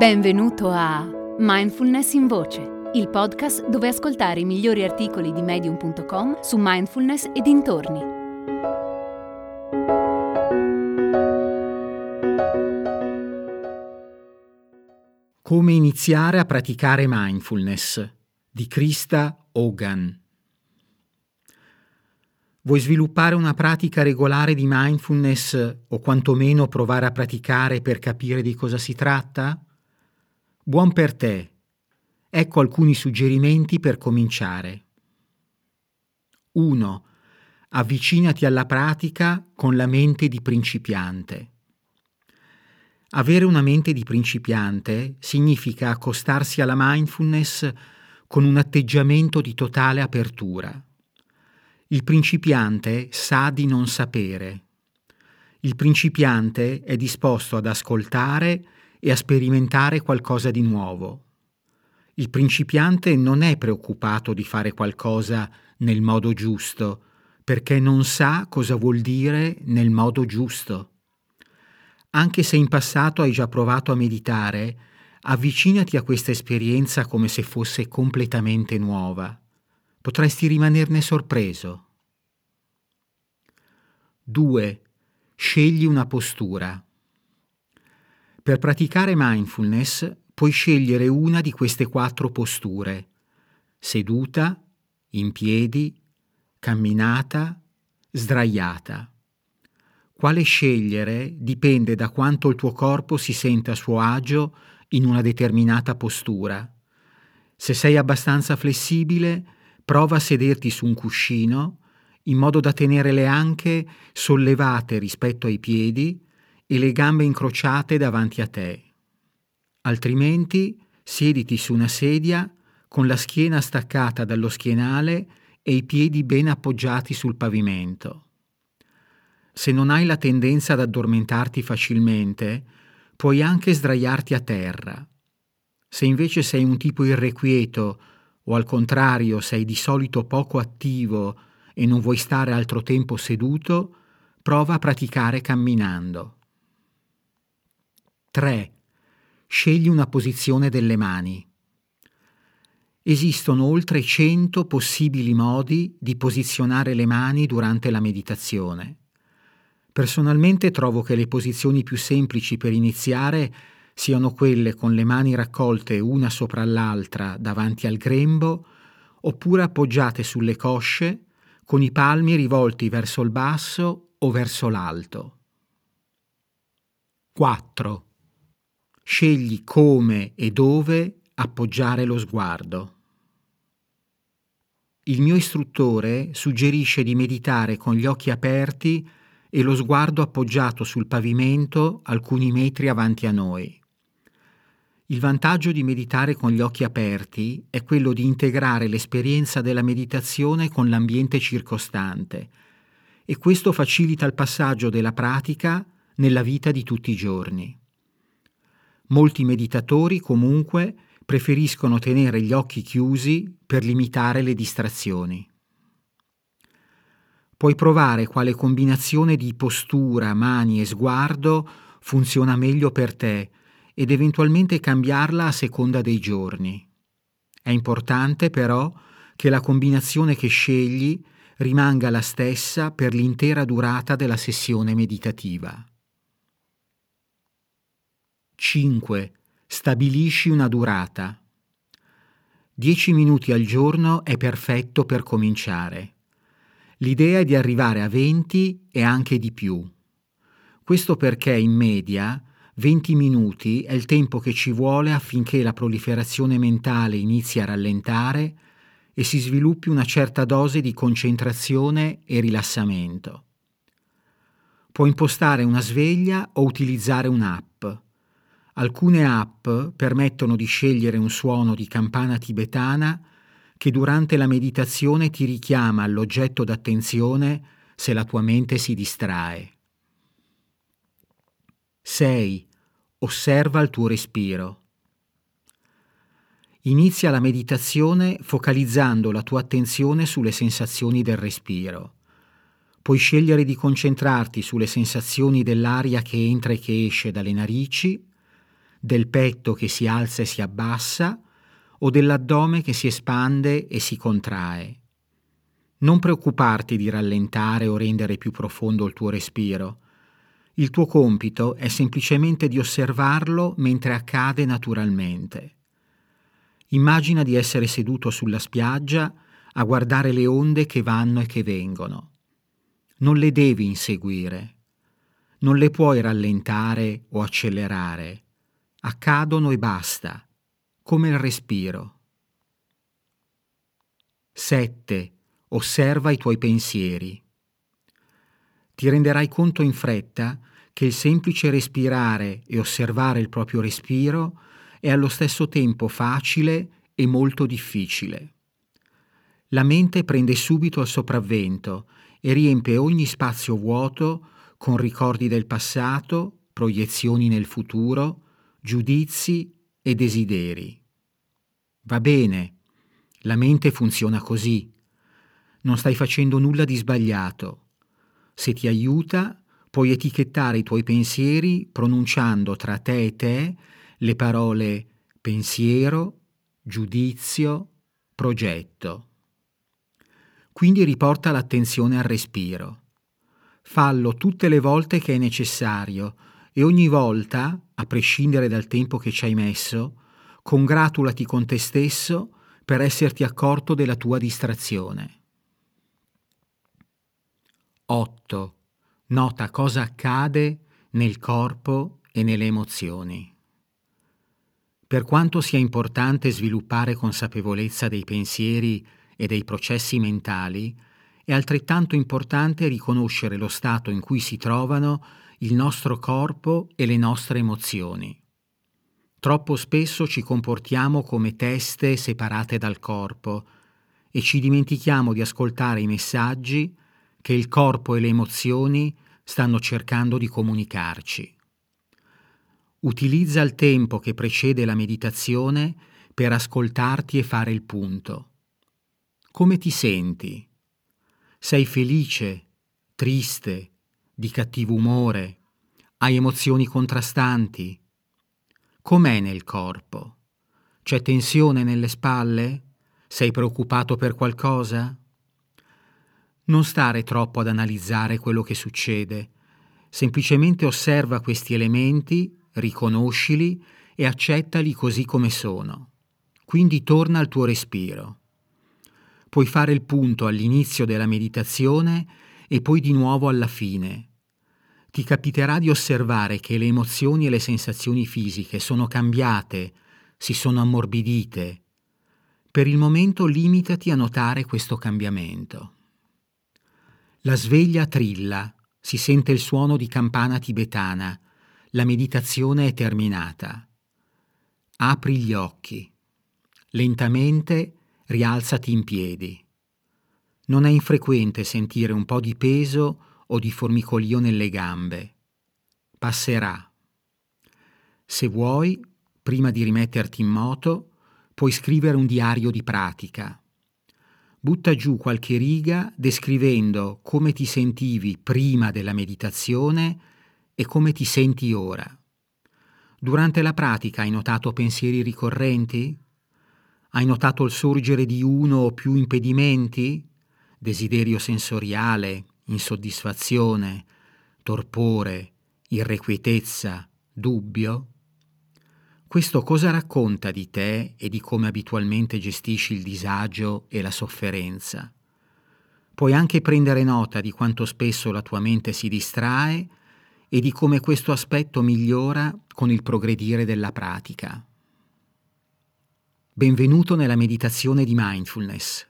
Benvenuto a Mindfulness in Voce, il podcast dove ascoltare i migliori articoli di medium.com su mindfulness e dintorni. Come iniziare a praticare mindfulness di Krista Hogan. Vuoi sviluppare una pratica regolare di mindfulness o quantomeno provare a praticare per capire di cosa si tratta? Buon per te. Ecco alcuni suggerimenti per cominciare. 1. Avvicinati alla pratica con la mente di principiante. Avere una mente di principiante significa accostarsi alla mindfulness con un atteggiamento di totale apertura. Il principiante sa di non sapere. Il principiante è disposto ad ascoltare e a sperimentare qualcosa di nuovo. Il principiante non è preoccupato di fare qualcosa nel modo giusto, perché non sa cosa vuol dire nel modo giusto. Anche se in passato hai già provato a meditare, avvicinati a questa esperienza come se fosse completamente nuova. Potresti rimanerne sorpreso. 2. Scegli una postura. Per praticare mindfulness puoi scegliere una di queste quattro posture. Seduta, in piedi, camminata, sdraiata. Quale scegliere dipende da quanto il tuo corpo si sente a suo agio in una determinata postura. Se sei abbastanza flessibile, prova a sederti su un cuscino in modo da tenere le anche sollevate rispetto ai piedi e le gambe incrociate davanti a te. Altrimenti siediti su una sedia con la schiena staccata dallo schienale e i piedi ben appoggiati sul pavimento. Se non hai la tendenza ad addormentarti facilmente, puoi anche sdraiarti a terra. Se invece sei un tipo irrequieto o al contrario sei di solito poco attivo e non vuoi stare altro tempo seduto, prova a praticare camminando. 3. Scegli una posizione delle mani. Esistono oltre 100 possibili modi di posizionare le mani durante la meditazione. Personalmente trovo che le posizioni più semplici per iniziare siano quelle con le mani raccolte una sopra l'altra davanti al grembo oppure appoggiate sulle cosce con i palmi rivolti verso il basso o verso l'alto. 4. Scegli come e dove appoggiare lo sguardo. Il mio istruttore suggerisce di meditare con gli occhi aperti e lo sguardo appoggiato sul pavimento alcuni metri avanti a noi. Il vantaggio di meditare con gli occhi aperti è quello di integrare l'esperienza della meditazione con l'ambiente circostante e questo facilita il passaggio della pratica nella vita di tutti i giorni. Molti meditatori comunque preferiscono tenere gli occhi chiusi per limitare le distrazioni. Puoi provare quale combinazione di postura, mani e sguardo funziona meglio per te ed eventualmente cambiarla a seconda dei giorni. È importante però che la combinazione che scegli rimanga la stessa per l'intera durata della sessione meditativa. 5. Stabilisci una durata. 10 minuti al giorno è perfetto per cominciare. L'idea è di arrivare a 20 e anche di più. Questo perché in media 20 minuti è il tempo che ci vuole affinché la proliferazione mentale inizi a rallentare e si sviluppi una certa dose di concentrazione e rilassamento. Puoi impostare una sveglia o utilizzare un'app. Alcune app permettono di scegliere un suono di campana tibetana che durante la meditazione ti richiama all'oggetto d'attenzione se la tua mente si distrae. 6. Osserva il tuo respiro. Inizia la meditazione focalizzando la tua attenzione sulle sensazioni del respiro. Puoi scegliere di concentrarti sulle sensazioni dell'aria che entra e che esce dalle narici del petto che si alza e si abbassa o dell'addome che si espande e si contrae. Non preoccuparti di rallentare o rendere più profondo il tuo respiro. Il tuo compito è semplicemente di osservarlo mentre accade naturalmente. Immagina di essere seduto sulla spiaggia a guardare le onde che vanno e che vengono. Non le devi inseguire. Non le puoi rallentare o accelerare. Accadono e basta, come il respiro. 7 osserva i tuoi pensieri. Ti renderai conto in fretta che il semplice respirare e osservare il proprio respiro è allo stesso tempo facile e molto difficile. La mente prende subito il sopravvento e riempie ogni spazio vuoto con ricordi del passato, proiezioni nel futuro, giudizi e desideri. Va bene, la mente funziona così non stai facendo nulla di sbagliato. Se ti aiuta, puoi etichettare i tuoi pensieri pronunciando tra te e te le parole pensiero, giudizio, progetto. Quindi riporta l'attenzione al respiro. Fallo tutte le volte che è necessario e ogni volta, a prescindere dal tempo che ci hai messo, congratulati con te stesso per esserti accorto della tua distrazione. 8. Nota cosa accade nel corpo e nelle emozioni. Per quanto sia importante sviluppare consapevolezza dei pensieri e dei processi mentali, è altrettanto importante riconoscere lo stato in cui si trovano il nostro corpo e le nostre emozioni. Troppo spesso ci comportiamo come teste separate dal corpo e ci dimentichiamo di ascoltare i messaggi che il corpo e le emozioni stanno cercando di comunicarci. Utilizza il tempo che precede la meditazione per ascoltarti e fare il punto. Come ti senti? Sei felice, triste, di cattivo umore? Hai emozioni contrastanti? Com'è nel corpo? C'è tensione nelle spalle? Sei preoccupato per qualcosa? Non stare troppo ad analizzare quello che succede, semplicemente osserva questi elementi, riconoscili e accettali così come sono. Quindi torna al tuo respiro. Puoi fare il punto all'inizio della meditazione e poi di nuovo alla fine. Ti capiterà di osservare che le emozioni e le sensazioni fisiche sono cambiate, si sono ammorbidite. Per il momento limitati a notare questo cambiamento. La sveglia trilla, si sente il suono di campana tibetana, la meditazione è terminata. Apri gli occhi. Lentamente rialzati in piedi. Non è infrequente sentire un po' di peso o di formicolio nelle gambe. Passerà. Se vuoi, prima di rimetterti in moto, puoi scrivere un diario di pratica butta giù qualche riga descrivendo come ti sentivi prima della meditazione e come ti senti ora. Durante la pratica hai notato pensieri ricorrenti? Hai notato il sorgere di uno o più impedimenti? Desiderio sensoriale, insoddisfazione, torpore, irrequietezza, dubbio? Questo cosa racconta di te e di come abitualmente gestisci il disagio e la sofferenza? Puoi anche prendere nota di quanto spesso la tua mente si distrae e di come questo aspetto migliora con il progredire della pratica. Benvenuto nella meditazione di mindfulness.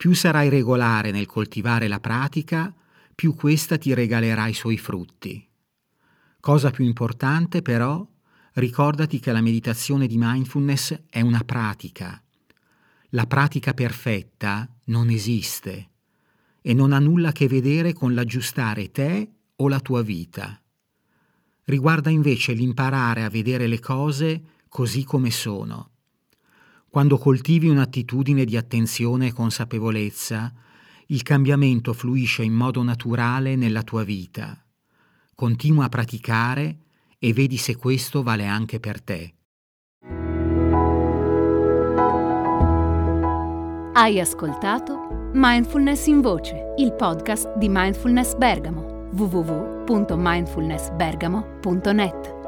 Più sarai regolare nel coltivare la pratica, più questa ti regalerà i suoi frutti. Cosa più importante però ricordati che la meditazione di mindfulness è una pratica. La pratica perfetta non esiste e non ha nulla a che vedere con l'aggiustare te o la tua vita. Riguarda invece l'imparare a vedere le cose così come sono. Quando coltivi un'attitudine di attenzione e consapevolezza, il cambiamento fluisce in modo naturale nella tua vita. Continua a praticare e vedi se questo vale anche per te. Hai ascoltato Mindfulness in Voce, il podcast di Mindfulness Bergamo www.mindfulnessbergamo.net